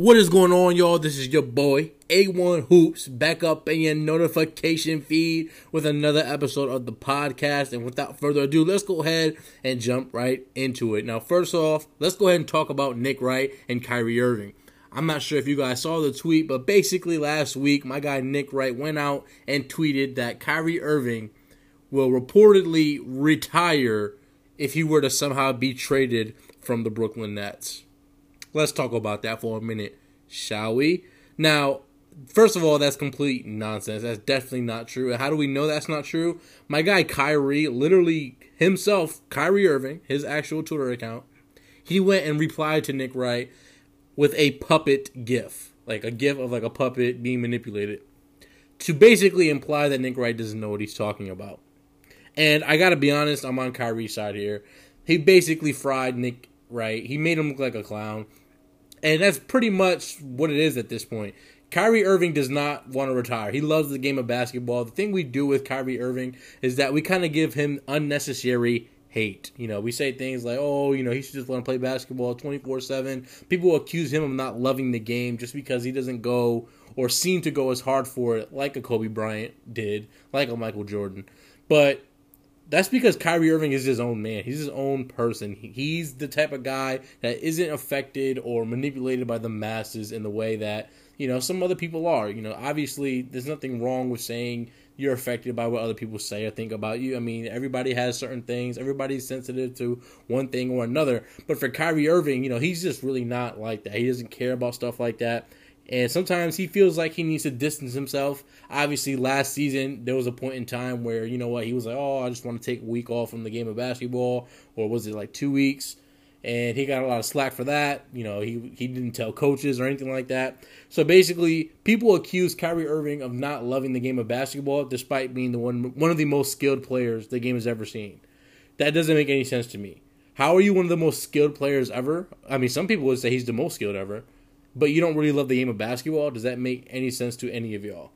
What is going on, y'all? This is your boy, A1 Hoops, back up in your notification feed with another episode of the podcast. And without further ado, let's go ahead and jump right into it. Now, first off, let's go ahead and talk about Nick Wright and Kyrie Irving. I'm not sure if you guys saw the tweet, but basically last week, my guy Nick Wright went out and tweeted that Kyrie Irving will reportedly retire if he were to somehow be traded from the Brooklyn Nets. Let's talk about that for a minute, shall we? Now, first of all, that's complete nonsense. That's definitely not true. And how do we know that's not true? My guy Kyrie, literally himself, Kyrie Irving, his actual Twitter account, he went and replied to Nick Wright with a puppet gif, like a gif of like a puppet being manipulated, to basically imply that Nick Wright doesn't know what he's talking about. And I gotta be honest, I'm on Kyrie's side here. He basically fried Nick Wright. He made him look like a clown. And that's pretty much what it is at this point. Kyrie Irving does not want to retire. He loves the game of basketball. The thing we do with Kyrie Irving is that we kind of give him unnecessary hate. You know, we say things like, oh, you know, he should just want to play basketball 24 7. People accuse him of not loving the game just because he doesn't go or seem to go as hard for it like a Kobe Bryant did, like a Michael Jordan. But that's because Kyrie Irving is his own man. He's his own person. He's the type of guy that isn't affected or manipulated by the masses in the way that, you know, some other people are. You know, obviously, there's nothing wrong with saying you're affected by what other people say or think about you. I mean, everybody has certain things. Everybody's sensitive to one thing or another. But for Kyrie Irving, you know, he's just really not like that. He doesn't care about stuff like that. And sometimes he feels like he needs to distance himself. Obviously, last season, there was a point in time where, you know what, he was like, oh, I just want to take a week off from the game of basketball. Or was it like two weeks? And he got a lot of slack for that. You know, he, he didn't tell coaches or anything like that. So basically, people accuse Kyrie Irving of not loving the game of basketball despite being the one, one of the most skilled players the game has ever seen. That doesn't make any sense to me. How are you one of the most skilled players ever? I mean, some people would say he's the most skilled ever but you don't really love the game of basketball, does that make any sense to any of y'all?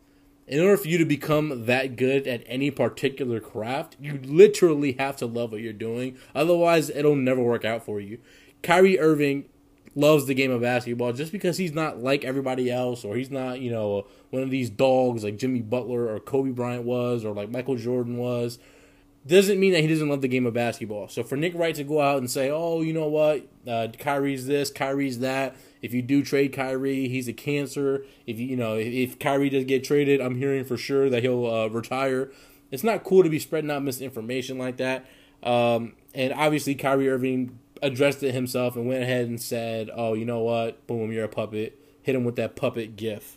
In order for you to become that good at any particular craft, you literally have to love what you're doing. Otherwise, it'll never work out for you. Kyrie Irving loves the game of basketball just because he's not like everybody else or he's not, you know, one of these dogs like Jimmy Butler or Kobe Bryant was or like Michael Jordan was doesn't mean that he doesn't love the game of basketball. So for Nick Wright to go out and say, "Oh, you know what? Uh, Kyrie's this, Kyrie's that," If you do trade Kyrie, he's a cancer. If you, you know, if, if Kyrie does get traded, I'm hearing for sure that he'll uh, retire. It's not cool to be spreading out misinformation like that. Um, and obviously, Kyrie Irving addressed it himself and went ahead and said, "Oh, you know what? Boom, you're a puppet." Hit him with that puppet gif.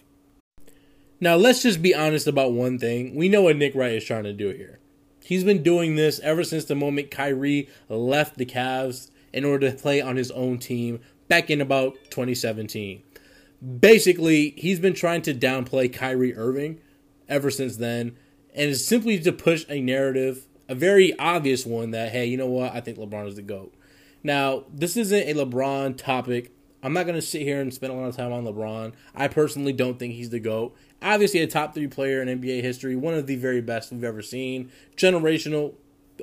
Now, let's just be honest about one thing. We know what Nick Wright is trying to do here. He's been doing this ever since the moment Kyrie left the Cavs in order to play on his own team back in about 2017. Basically, he's been trying to downplay Kyrie Irving ever since then, and it's simply to push a narrative, a very obvious one that, hey, you know what? I think LeBron is the GOAT. Now, this isn't a LeBron topic. I'm not going to sit here and spend a lot of time on LeBron. I personally don't think he's the GOAT. Obviously, a top three player in NBA history, one of the very best we've ever seen, generational,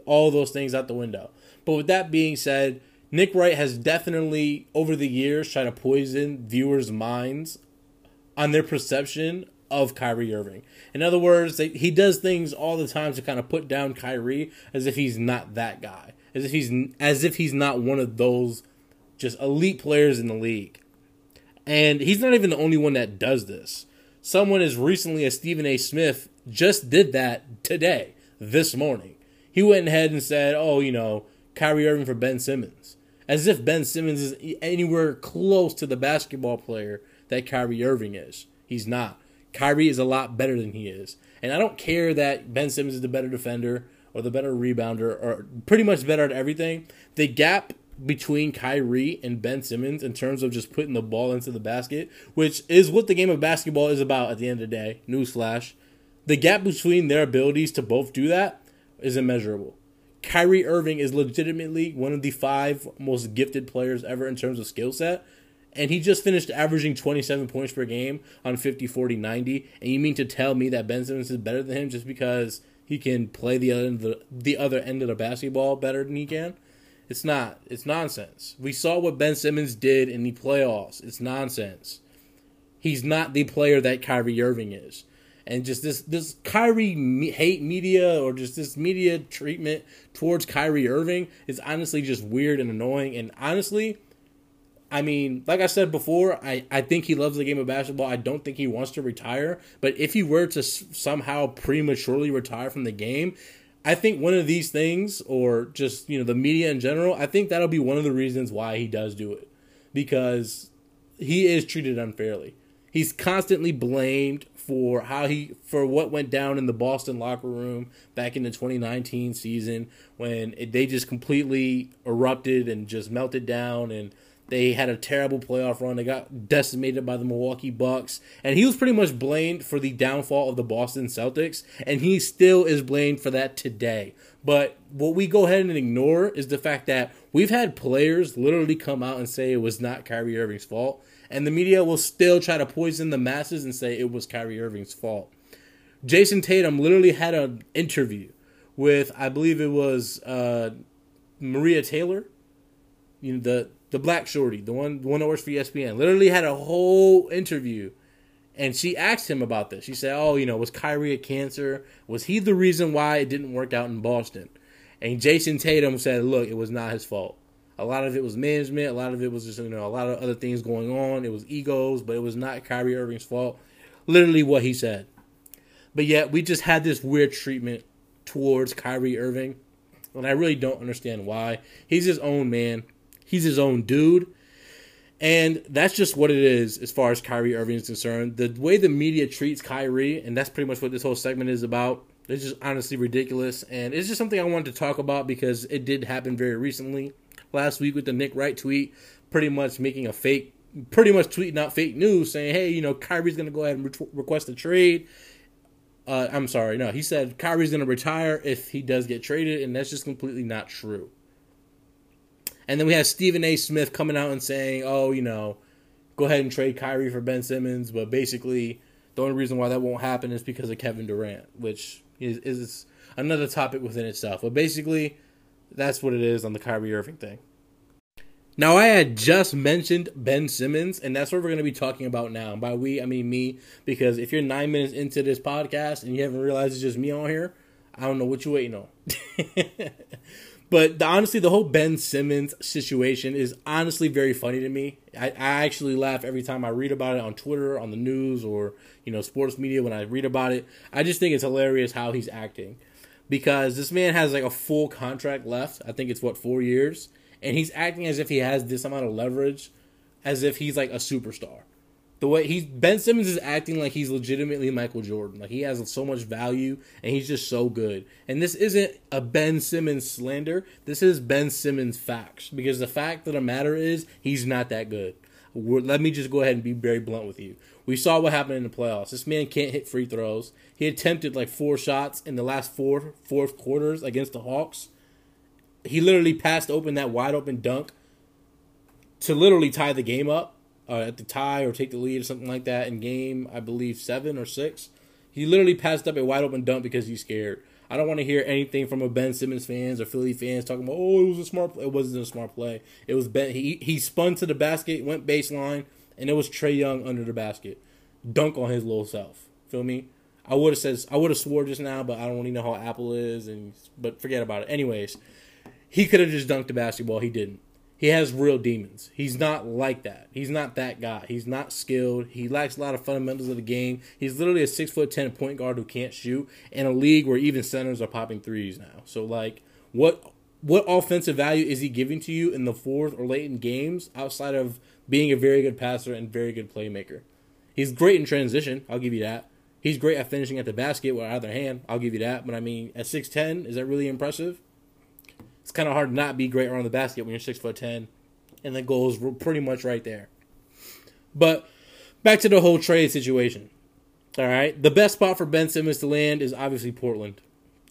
all those things out the window. But with that being said, Nick Wright has definitely, over the years, tried to poison viewers' minds on their perception of Kyrie Irving. In other words, he does things all the time to kind of put down Kyrie as if he's not that guy, as if he's as if he's not one of those just elite players in the league. And he's not even the only one that does this. Someone as recently as Stephen A. Smith just did that today, this morning. He went ahead and said, "Oh, you know, Kyrie Irving for Ben Simmons." As if Ben Simmons is anywhere close to the basketball player that Kyrie Irving is. He's not. Kyrie is a lot better than he is. And I don't care that Ben Simmons is the better defender or the better rebounder or pretty much better at everything. The gap between Kyrie and Ben Simmons in terms of just putting the ball into the basket, which is what the game of basketball is about at the end of the day. Newsflash. The gap between their abilities to both do that is immeasurable. Kyrie Irving is legitimately one of the five most gifted players ever in terms of skill set. And he just finished averaging 27 points per game on 50, 40, 90. And you mean to tell me that Ben Simmons is better than him just because he can play the other, the, the other end of the basketball better than he can? It's not. It's nonsense. We saw what Ben Simmons did in the playoffs. It's nonsense. He's not the player that Kyrie Irving is. And just this this Kyrie me- hate media or just this media treatment towards Kyrie Irving is honestly just weird and annoying. And honestly, I mean, like I said before, I, I think he loves the game of basketball. I don't think he wants to retire. But if he were to s- somehow prematurely retire from the game, I think one of these things, or just you know the media in general, I think that'll be one of the reasons why he does do it, because he is treated unfairly. He's constantly blamed for how he for what went down in the Boston locker room back in the 2019 season when it, they just completely erupted and just melted down and they had a terrible playoff run. They got decimated by the Milwaukee Bucks, and he was pretty much blamed for the downfall of the Boston Celtics, and he still is blamed for that today. But what we go ahead and ignore is the fact that we've had players literally come out and say it was not Kyrie Irving's fault, and the media will still try to poison the masses and say it was Kyrie Irving's fault. Jayson Tatum literally had an interview with, I believe it was uh, Maria Taylor, you know the the black shorty, the one the one that works for ESPN, literally had a whole interview, and she asked him about this. She said, "Oh, you know, was Kyrie a cancer? Was he the reason why it didn't work out in Boston?" And Jayson Tatum said, "Look, it was not his fault. A lot of it was management. A lot of it was just you know a lot of other things going on. It was egos, but it was not Kyrie Irving's fault." Literally, what he said. But yet, we just had this weird treatment towards Kyrie Irving, and I really don't understand why. He's his own man. He's his own dude. And that's just what it is as far as Kyrie Irving is concerned. The way the media treats Kyrie, and that's pretty much what this whole segment is about, it's just honestly ridiculous. And it's just something I wanted to talk about because it did happen very recently. Last week with the Nick Wright tweet, pretty much making a fake, pretty much tweeting out fake news saying, hey, you know, Kyrie's going to go ahead and re- request a trade. Uh, I'm sorry, no, he said Kyrie's going to retire if he does get traded, and that's just completely not true. And then we have Stephen A. Smith coming out and saying, "Oh, you know, go ahead and trade Kyrie for Ben Simmons," but basically, the only reason why that won't happen is because of Kevin Durant, which is, is another topic within itself. But basically, that's what it is on the Kyrie Irving thing. Now, I had just mentioned Ben Simmons, and that's what we're going to be talking about now. And by we, I mean me, because if you're nine minutes into this podcast and you haven't realized it's just me on here, I don't know what you're waiting on. But the, honestly, the whole Ben Simmons situation is honestly very funny to me. I, I actually laugh every time I read about it on Twitter, on the news, or you know, sports media when I read about it. I just think it's hilarious how he's acting because this man has like a full contract left. I think it's what four years, and he's acting as if he has this amount of leverage, as if he's like a superstar the way he's Ben Simmons is acting like he's legitimately Michael Jordan. Like he has so much value and he's just so good. And this isn't a Ben Simmons slander. This is Ben Simmons facts because the fact of the matter is he's not that good. We're, let me just go ahead and be very blunt with you. We saw what happened in the playoffs. This man can't hit free throws. He attempted like four shots in the last four fourth quarters against the Hawks. He literally passed open that wide open dunk to literally tie the game up uh, at the tie or take the lead or something like that in game, I believe seven or six. He literally passed up a wide open dunk because he's scared. I don't want to hear anything from a Ben Simmons fans or Philly fans talking about, oh, it was a smart play. It wasn't a smart play. It was Ben. He, he spun to the basket, went baseline, and it was Trae Young under the basket. Dunk on his little self. Feel me? I would have said I would have swore just now, but I don't really know how Apple is, and but forget about it. Anyways, he could have just dunked the basketball. He didn't he has real demons. He's not like that. He's not that guy. He's not skilled. He lacks a lot of fundamentals of the game. He's literally a six foot ten point guard who can't shoot in a league where even centers are popping threes now. So like, what what offensive value is he giving to you in the fourth or late in games outside of being a very good passer and very good playmaker? He's great in transition. I'll give you that. He's great at finishing at the basket with either hand. I'll give you that. But I mean, at six ten, is that really impressive? it's kind of hard to not be great around the basket when you're six foot ten, and the goals were pretty much right there. But back to the whole trade situation. All right, the best spot for Ben Simmons to land is obviously Portland.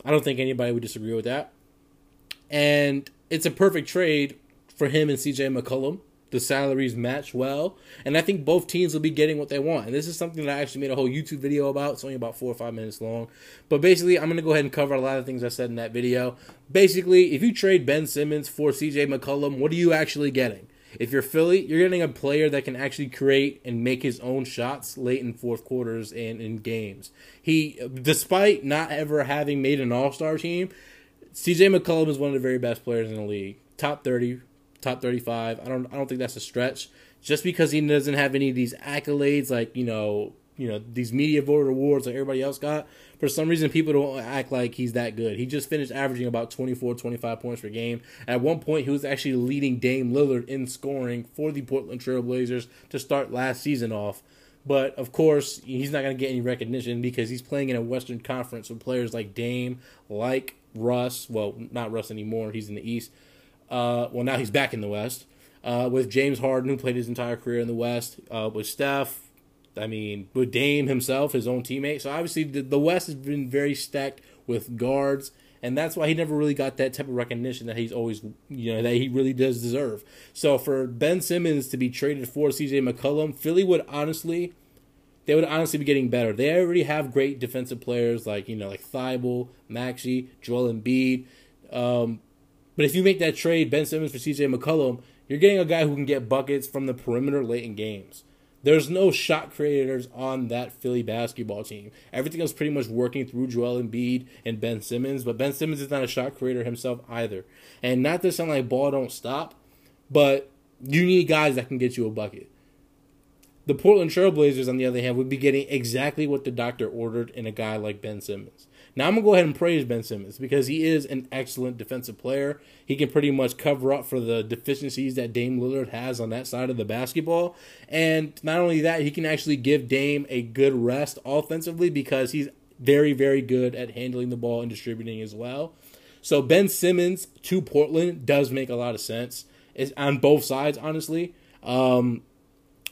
I don't think anybody would disagree with that. And it's a perfect trade for him and CJ McCollum the salaries match well, and I think both teams will be getting what they want. And this is something that I actually made a whole YouTube video about. It's only about four or five minutes long, but basically, I'm going to go ahead and cover a lot of things I said in that video. Basically, if you trade Ben Simmons for CJ McCollum, what are you actually getting? If you're Philly, you're getting a player that can actually create and make his own shots late in fourth quarters and in games. He, despite not ever having made an All Star team, CJ McCollum is one of the very best players in the league. Top thirty, top thirty-five. I don't, I don't think that's a stretch. Just because he doesn't have any of these accolades, like you know, you know, these media voter awards like everybody else got. For some reason, people don't act like he's that good. He just finished averaging about 24, 25 points per game. At one point, he was actually leading Dame Lillard in scoring for the Portland Trailblazers to start last season off. But of course, he's not going to get any recognition because he's playing in a Western Conference with players like Dame, like Russ. Well, not Russ anymore. He's in the East. Uh, well, now he's back in the West. Uh, with James Harden, who played his entire career in the West. Uh, with Steph, I mean, with Dame himself, his own teammate. So obviously, the, the West has been very stacked with guards, and that's why he never really got that type of recognition that he's always, you know, that he really does deserve. So for Ben Simmons to be traded for C.J. McCollum, Philly would honestly, they would honestly be getting better. They already have great defensive players like you know, like Thybulle, Maxey, Joel Embiid. Um, but if you make that trade, Ben Simmons for C.J. McCollum, you're getting a guy who can get buckets from the perimeter late in games. There's no shot creators on that Philly basketball team. Everything is pretty much working through Joel Embiid and Ben Simmons, but Ben Simmons is not a shot creator himself either. And not to sound like ball don't stop, but you need guys that can get you a bucket. The Portland Trailblazers, on the other hand, would be getting exactly what the doctor ordered in a guy like Ben Simmons. Now I'm gonna go ahead and praise Ben Simmons because he is an excellent defensive player. He can pretty much cover up for the deficiencies that Dame Lillard has on that side of the basketball. And not only that, he can actually give Dame a good rest offensively because he's very, very good at handling the ball and distributing as well. So Ben Simmons to Portland does make a lot of sense. It's on both sides, honestly. Um,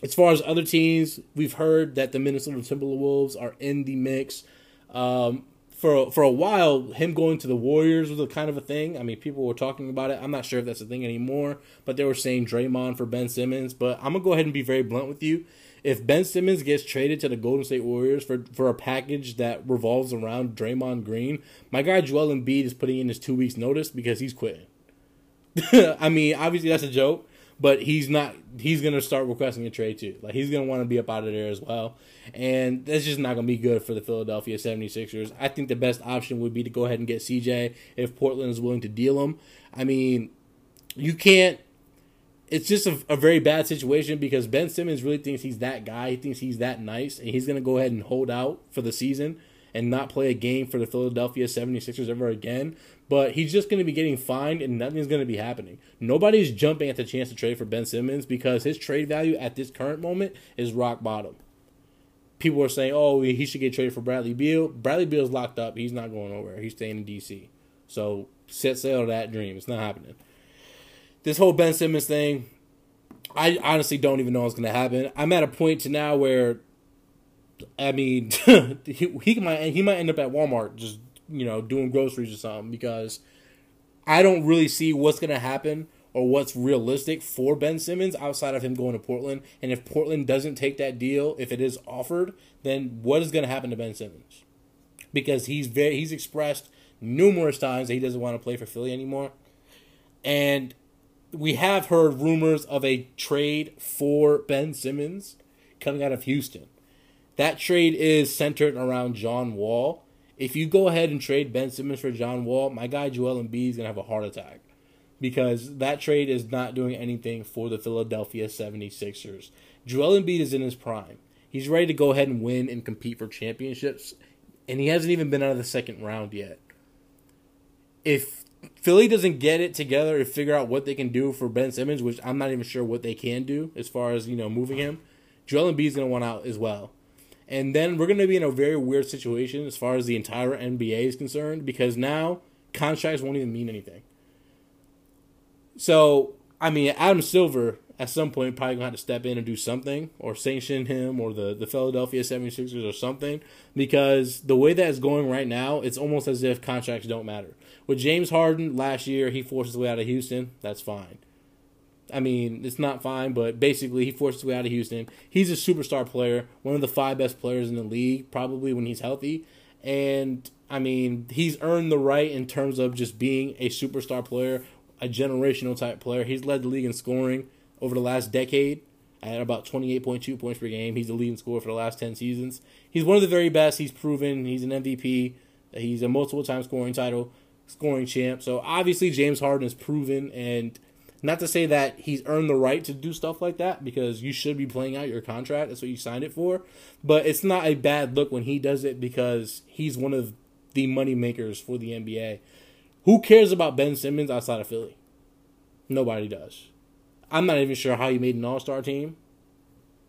as far as other teams, we've heard that the Minnesota Timberwolves are in the mix. Um, for for a while, him going to the Warriors was a kind of a thing. I mean, people were talking about it. I'm not sure if that's a thing anymore, but they were saying Draymond for Ben Simmons. But I'm gonna go ahead and be very blunt with you. If Ben Simmons gets traded to the Golden State Warriors for for a package that revolves around Draymond Green, my guy Joel Embiid is putting in his two weeks notice because he's quitting. I mean, obviously that's a joke, but he's not. He's gonna start requesting a trade too. Like he's gonna want to be up out of there as well, and that's just not gonna be good for the Philadelphia 76ers. I think the best option would be to go ahead and get CJ if Portland is willing to deal him. I mean, you can't. It's just a, a very bad situation because Ben Simmons really thinks he's that guy. He thinks he's that nice, and he's gonna go ahead and hold out for the season and not play a game for the Philadelphia 76ers ever again. But he's just going to be getting fined and nothing's going to be happening. Nobody's jumping at the chance to trade for Ben Simmons because his trade value at this current moment is rock bottom. People are saying, oh, he should get traded for Bradley Beal. Bradley Beal's locked up. He's not going nowhere. He's staying in D.C. So set sail to that dream. It's not happening. This whole Ben Simmons thing, I honestly don't even know what's going to happen. I'm at a point to now where I mean, he, he might he might end up at Walmart just you know doing groceries or something because I don't really see what's gonna happen or what's realistic for Ben Simmons outside of him going to Portland. And if Portland doesn't take that deal, if it is offered, then what is gonna happen to Ben Simmons? Because he's very he's expressed numerous times that he doesn't want to play for Philly anymore, and we have heard rumors of a trade for Ben Simmons coming out of Houston. That trade is centered around John Wall. If you go ahead and trade Ben Simmons for John Wall, my guy Joel Embiid is going to have a heart attack because that trade is not doing anything for the Philadelphia 76ers. Joel Embiid is in his prime. He's ready to go ahead and win and compete for championships, and he hasn't even been out of the second round yet. If Philly doesn't get it together to figure out what they can do for Ben Simmons, which I'm not even sure what they can do as far as, you know, moving him, Joel is going to want out as well. And then we're going to be in a very weird situation as far as the entire NBA is concerned because now contracts won't even mean anything. So, I mean, Adam Silver at some point probably going to have to step in and do something or sanction him or the, the Philadelphia 76ers or something because the way that is going right now, it's almost as if contracts don't matter. With James Harden last year, he forced his way out of Houston. That's fine. I mean, it's not fine, but basically he forced his way out of Houston. He's a superstar player, one of the five best players in the league, probably when he's healthy. And I mean, he's earned the right in terms of just being a superstar player, a generational type player. He's led the league in scoring over the last decade at about 28.2 points per game. He's the leading scorer for the last 10 seasons. He's one of the very best. He's proven he's an MVP. He's a multiple time scoring title, scoring champ. So obviously James Harden is proven and not to say that he's earned the right to do stuff like that because you should be playing out your contract. That's what you signed it for. But it's not a bad look when he does it because he's one of the money makers for the NBA. Who cares about Ben Simmons outside of Philly? Nobody does. I'm not even sure how he made an All Star team.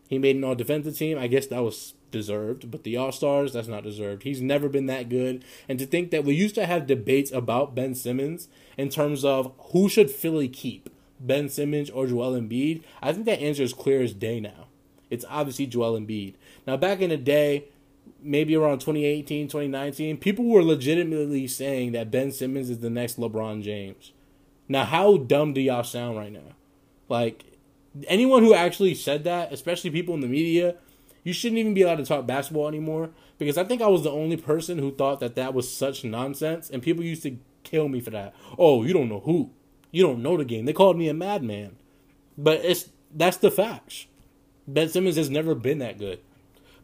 He made an All Defensive team. I guess that was deserved, but the All Stars, that's not deserved. He's never been that good. And to think that we used to have debates about Ben Simmons in terms of who should Philly keep, Ben Simmons or Joel Embiid, I think that answer is clear as day now. It's obviously Joel Embiid. Now, back in the day, maybe around 2018, 2019, people were legitimately saying that Ben Simmons is the next LeBron James. Now, how dumb do y'all sound right now? Like, anyone who actually said that, especially people in the media, you shouldn't even be allowed to talk basketball anymore because I think I was the only person who thought that that was such nonsense, and people used to kill me for that. Oh, you don't know who. You don't know the game. They called me a madman. But it's that's the facts. Ben Simmons has never been that good.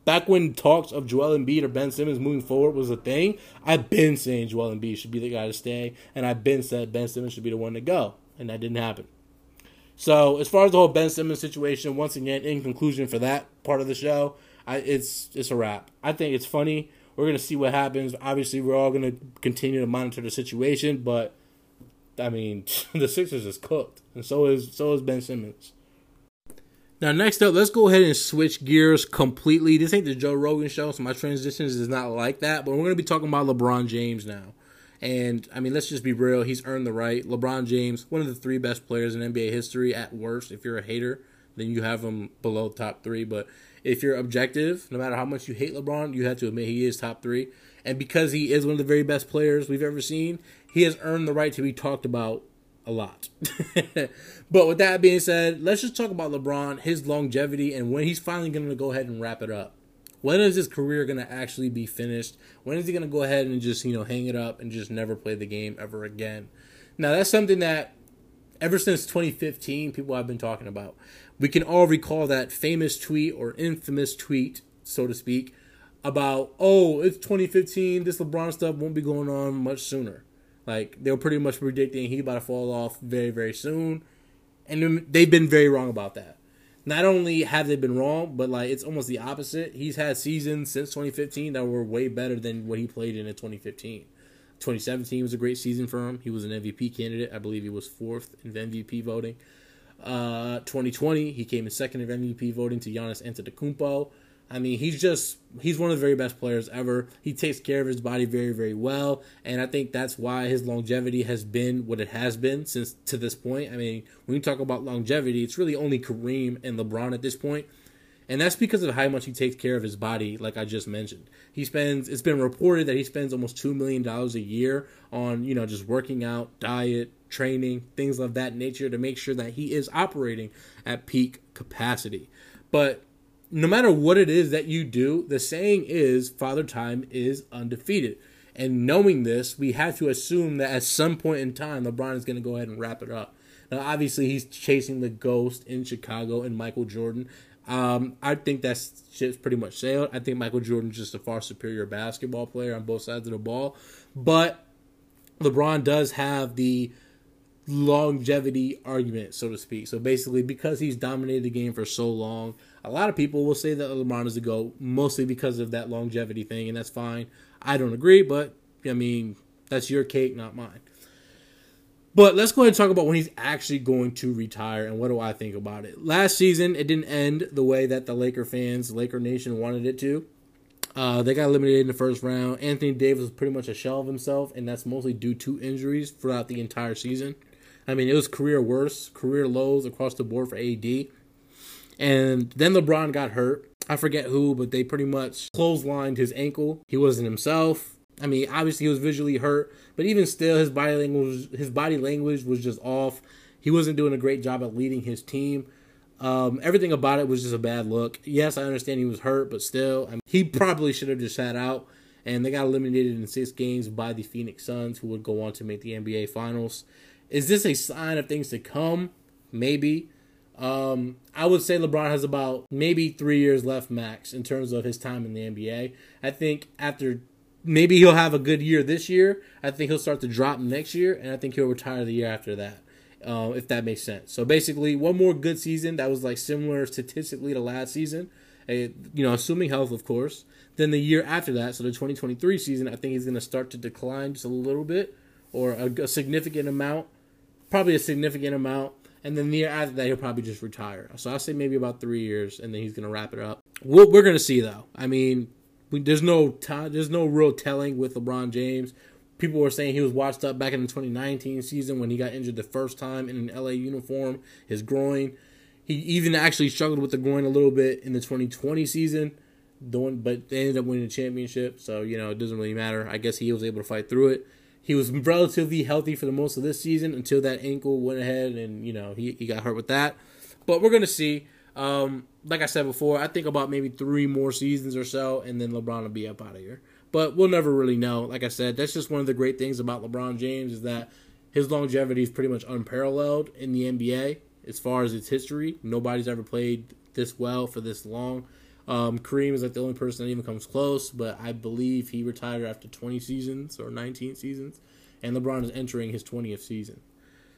Back when talks of Joel Embiid or Ben Simmons moving forward was a thing, I've been saying Joel Embiid should be the guy to stay, and I've been said Ben Simmons should be the one to go, and that didn't happen. So as far as the whole Ben Simmons situation, once again, in conclusion for that part of the show, I, it's it's a wrap. I think it's funny. We're gonna see what happens. Obviously, we're all gonna continue to monitor the situation, but I mean, the Sixers is cooked, and so is so is Ben Simmons. Now, next up, let's go ahead and switch gears completely. This ain't the Joe Rogan show, so my transitions is not like that. But we're going to be talking about LeBron James now. And I mean, let's just be real. He's earned the right. LeBron James, one of the three best players in NBA history at worst. If you're a hater, then you have him below top three. But if you're objective, no matter how much you hate LeBron, you have to admit he is top three. And because he is one of the very best players we've ever seen, he has earned the right to be talked about a lot. but with that being said, let's just talk about LeBron, his longevity, and when he's finally going to go ahead and wrap it up. When is his career going to actually be finished? When is he going to go ahead and just, you know, hang it up and just never play the game ever again? Now, that's something that ever since 2015, people have been talking about. We can all recall that famous tweet or infamous tweet, so to speak, about, oh, it's 2015, this LeBron stuff won't be going on much sooner. Like they were pretty much predicting he's about to fall off very very soon, and they've been very wrong about that. Not only have they been wrong, but like it's almost the opposite. He's had seasons since 2015 that were way better than what he played in in 2015. 2017 was a great season for him. He was an MVP candidate. I believe he was fourth in MVP voting. Uh, 2020, he came in second in MVP voting to Giannis Antetokounmpo. I mean, he's just he's one of the very best players ever. He takes care of his body very, very well, and I think that's why his longevity has been what it has been since to this point. I mean, when you talk about longevity, it's really only Kareem and LeBron at this point. And that's because of how much he takes care of his body, like I just mentioned. He spends it's been reported that he spends almost two million dollars a year on, you know, just working out, diet, training, things of that nature to make sure that he is operating at peak capacity. But no matter what it is that you do, the saying is Father Time is undefeated. And knowing this, we have to assume that at some point in time, LeBron is going to go ahead and wrap it up. Now, obviously, he's chasing the ghost in Chicago and Michael Jordan. Um, I think that shit's pretty much sailed. I think Michael Jordan's just a far superior basketball player on both sides of the ball. But LeBron does have the longevity argument, so to speak. So basically, because he's dominated the game for so long, a lot of people will say that LeBron is the GOAT, mostly because of that longevity thing, and that's fine. I don't agree, but I mean, that's your cake, not mine. But let's go ahead and talk about when he's actually going to retire and what do I think about it. Last season, it didn't end the way that the Laker fans, Laker Nation wanted it to. Uh, they got eliminated in the first round. Anthony Davis was pretty much a shell of himself, and that's mostly due to injuries throughout the entire season. I mean, it was career worst, career lows across the board for AD. And then LeBron got hurt. I forget who, but they pretty much clotheslined his ankle. He wasn't himself. I mean, obviously he was visually hurt, but even still, his body language his body language was just off. He wasn't doing a great job at leading his team. Um, everything about it was just a bad look. Yes, I understand he was hurt, but still, I mean, he probably should have just sat out. And they got eliminated in six games by the Phoenix Suns, who would go on to make the NBA Finals. Is this a sign of things to come? Maybe. Um, I would say LeBron has about maybe three years left max in terms of his time in the NBA. I think after maybe he'll have a good year this year. I think he'll start to drop next year, and I think he'll retire the year after that. Uh, if that makes sense. So basically, one more good season that was like similar statistically to last season, you know, assuming health, of course. Then the year after that, so the 2023 season, I think he's going to start to decline just a little bit or a, a, significant amount, probably a significant amount. And then the year after that, he'll probably just retire. So I'll say maybe about three years, and then he's going to wrap it up. We're, we're going to see, though. I mean, we, there's no time, there's no real telling with LeBron James. People were saying he was watched up back in the 2019 season when he got injured the first time in an LA uniform, his groin. He even actually struggled with the groin a little bit in the 2020 season, doing, but they ended up winning the championship. So you know it doesn't really matter. I guess he was able to fight through it. He was relatively healthy for the most of this season until that ankle went ahead and you know he, he got hurt with that. But we're gonna see. Um, like I said before, I think about maybe three more seasons or so, and then LeBron will be up out of here. But we'll never really know. Like I said, that's just one of the great things about LeBron James is that his longevity is pretty much unparalleled in the NBA as far as its history. Nobody's ever played this well for this long. Um, Kareem is like the only person that even comes close, but I believe he retired after 20 seasons or 19 seasons, and LeBron is entering his 20th season.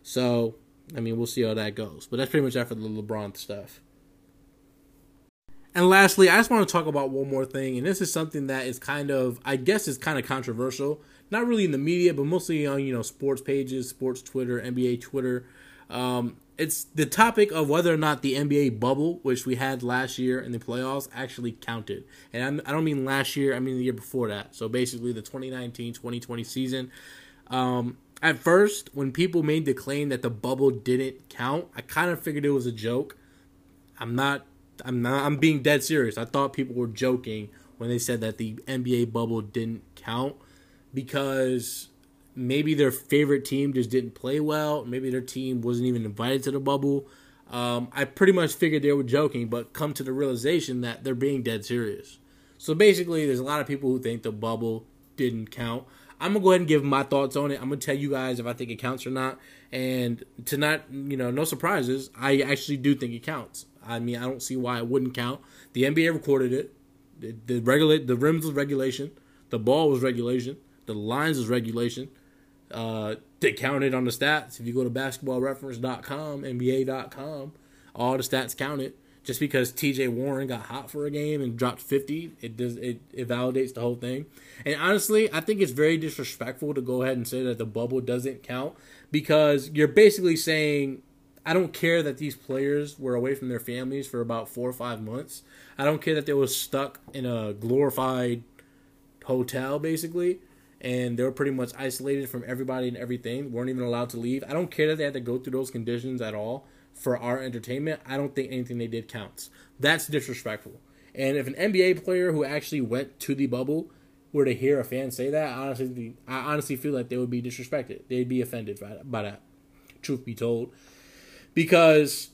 So, I mean, we'll see how that goes. But that's pretty much after the LeBron stuff. And lastly, I just want to talk about one more thing, and this is something that is kind of, I guess, is kind of controversial. Not really in the media, but mostly on you know sports pages, sports Twitter, NBA Twitter. Um, it's the topic of whether or not the NBA bubble, which we had last year in the playoffs, actually counted. And I'm, I do not mean last year, I mean the year before that. So basically the 2019 2020 season. Um, at first, when people made the claim that the bubble didn't count, I kind of figured it was a joke. I'm not. I'm not. I'm being dead serious. I thought people were joking when they said that the NBA bubble didn't count because maybe their favorite team just didn't play well. Maybe their team wasn't even invited to the bubble. Um, I pretty much figured they were joking, but come to the realization that they're being dead serious. So basically, there's a lot of people who think the bubble didn't count. I'm gonna go ahead and give my thoughts on it. I'm gonna tell you guys if I think it counts or not. And to not, you know, no surprises, I actually do think it counts. I mean, I don't see why it wouldn't count. The NBA recorded it. The, the regulate the rims was regulation. The ball was regulation. The lines was regulation. Uh, they counted on the stats. If you go to basketballreference.com, NBA.com, all the stats counted. Just because TJ Warren got hot for a game and dropped 50, it does it, it validates the whole thing. And honestly, I think it's very disrespectful to go ahead and say that the bubble doesn't count because you're basically saying I don't care that these players were away from their families for about four or five months. I don't care that they were stuck in a glorified hotel, basically and they were pretty much isolated from everybody and everything. weren't even allowed to leave. I don't care that they had to go through those conditions at all for our entertainment. I don't think anything they did counts. That's disrespectful. And if an NBA player who actually went to the bubble were to hear a fan say that, honestly, I honestly feel like they would be disrespected. They'd be offended by that. Truth be told, because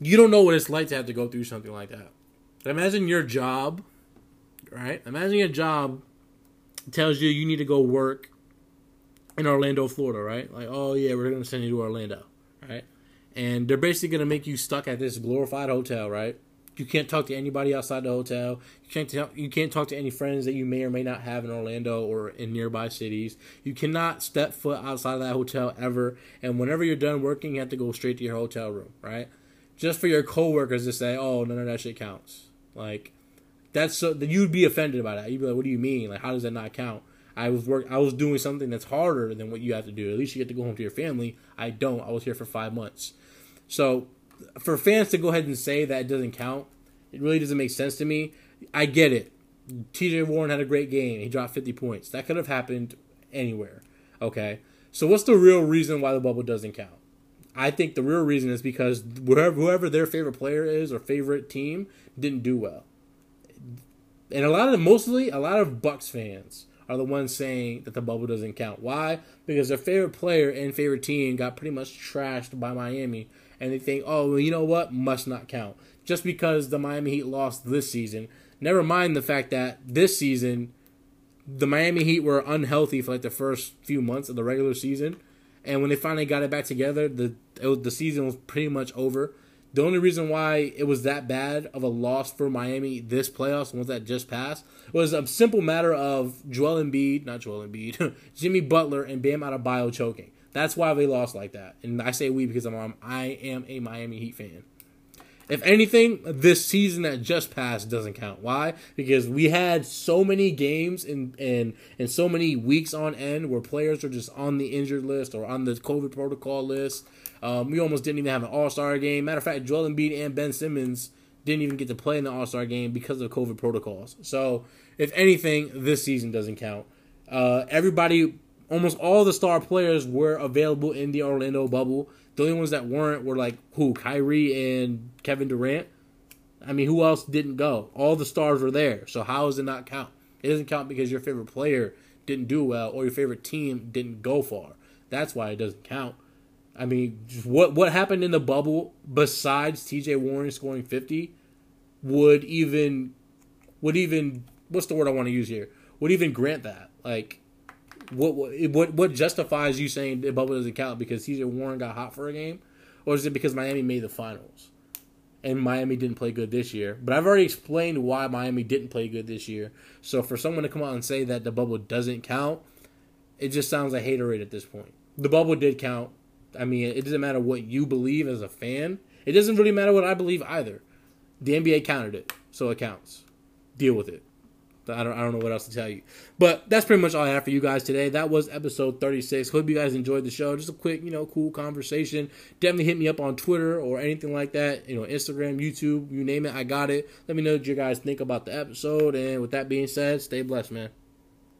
you don't know what it's like to have to go through something like that. Imagine your job, right? Imagine your job tells you you need to go work in Orlando, Florida, right? Like, oh yeah, we're gonna send you to Orlando, right? And they're basically gonna make you stuck at this glorified hotel, right? You can't talk to anybody outside the hotel. You can't talk, you can't talk to any friends that you may or may not have in Orlando or in nearby cities. You cannot step foot outside of that hotel ever. And whenever you're done working, you have to go straight to your hotel room, right? Just for your coworkers to say, "Oh, none of that shit counts." Like, that's so that you'd be offended by that. You'd be like, "What do you mean? Like, how does that not count?" I was work. I was doing something that's harder than what you have to do. At least you get to go home to your family. I don't. I was here for five months. So, for fans to go ahead and say that it doesn't count, it really doesn't make sense to me. I get it. T.J. Warren had a great game. He dropped 50 points. That could have happened anywhere. Okay. So what's the real reason why the bubble doesn't count? I think the real reason is because whoever, whoever their favorite player is or favorite team didn't do well and a lot of mostly a lot of Bucks fans are the ones saying that the bubble doesn't count. Why? Because their favorite player and favorite team got pretty much trashed by Miami, and they think, oh, well, you know what, must not count. Just because the Miami Heat lost this season. Never mind the fact that this season, the Miami Heat were unhealthy for like the first few months of the regular season, and when they finally got it back together, the the season was pretty much over. The only reason why it was that bad of a loss for Miami this playoffs, once that just passed, was a simple matter of Joel Embiid, not Joel Embiid, Jimmy Butler and Bam Adebayo choking. That's why they lost like that. And I say we because I'm I am a Miami Heat fan. If anything, this season that just passed doesn't count. Why? Because we had so many games and and and so many weeks on end where players are just on the injured list or on the COVID protocol list um, we almost didn't even have an All Star game. Matter of fact, Joel Embiid and Ben Simmons didn't even get to play in the All Star game because of COVID protocols. So, if anything, this season doesn't count. Uh, everybody, almost all the star players were available in the Orlando bubble. The only ones that weren't were like who Kyrie and Kevin Durant. I mean, who else didn't go? All the stars were there. So how does it not count? It doesn't count because your favorite player didn't do well or your favorite team didn't go far. That's why it doesn't count. I mean, what what happened in the bubble besides T.J. Warren scoring fifty would even would even what's the word I want to use here? Would even grant that? Like, what what what justifies you saying the bubble doesn't count because T.J. Warren got hot for a game, or is it because Miami made the finals? and Miami didn't play good this year. But I've already explained why Miami didn't play good this year. So for someone to come out and say that the bubble doesn't count, it just sounds like haterade at this point. The bubble did count. I mean, it doesn't matter what you believe as a fan. It doesn't really matter what I believe either. The NBA counted it, so it counts. Deal with it. I don't, I don't know what else to tell you. But that's pretty much all I have for you guys today. That was episode 36. Hope you guys enjoyed the show. Just a quick, you know, cool conversation. Definitely hit me up on Twitter or anything like that. You know, Instagram, YouTube, you name it. I got it. Let me know what you guys think about the episode. And with that being said, stay blessed, man.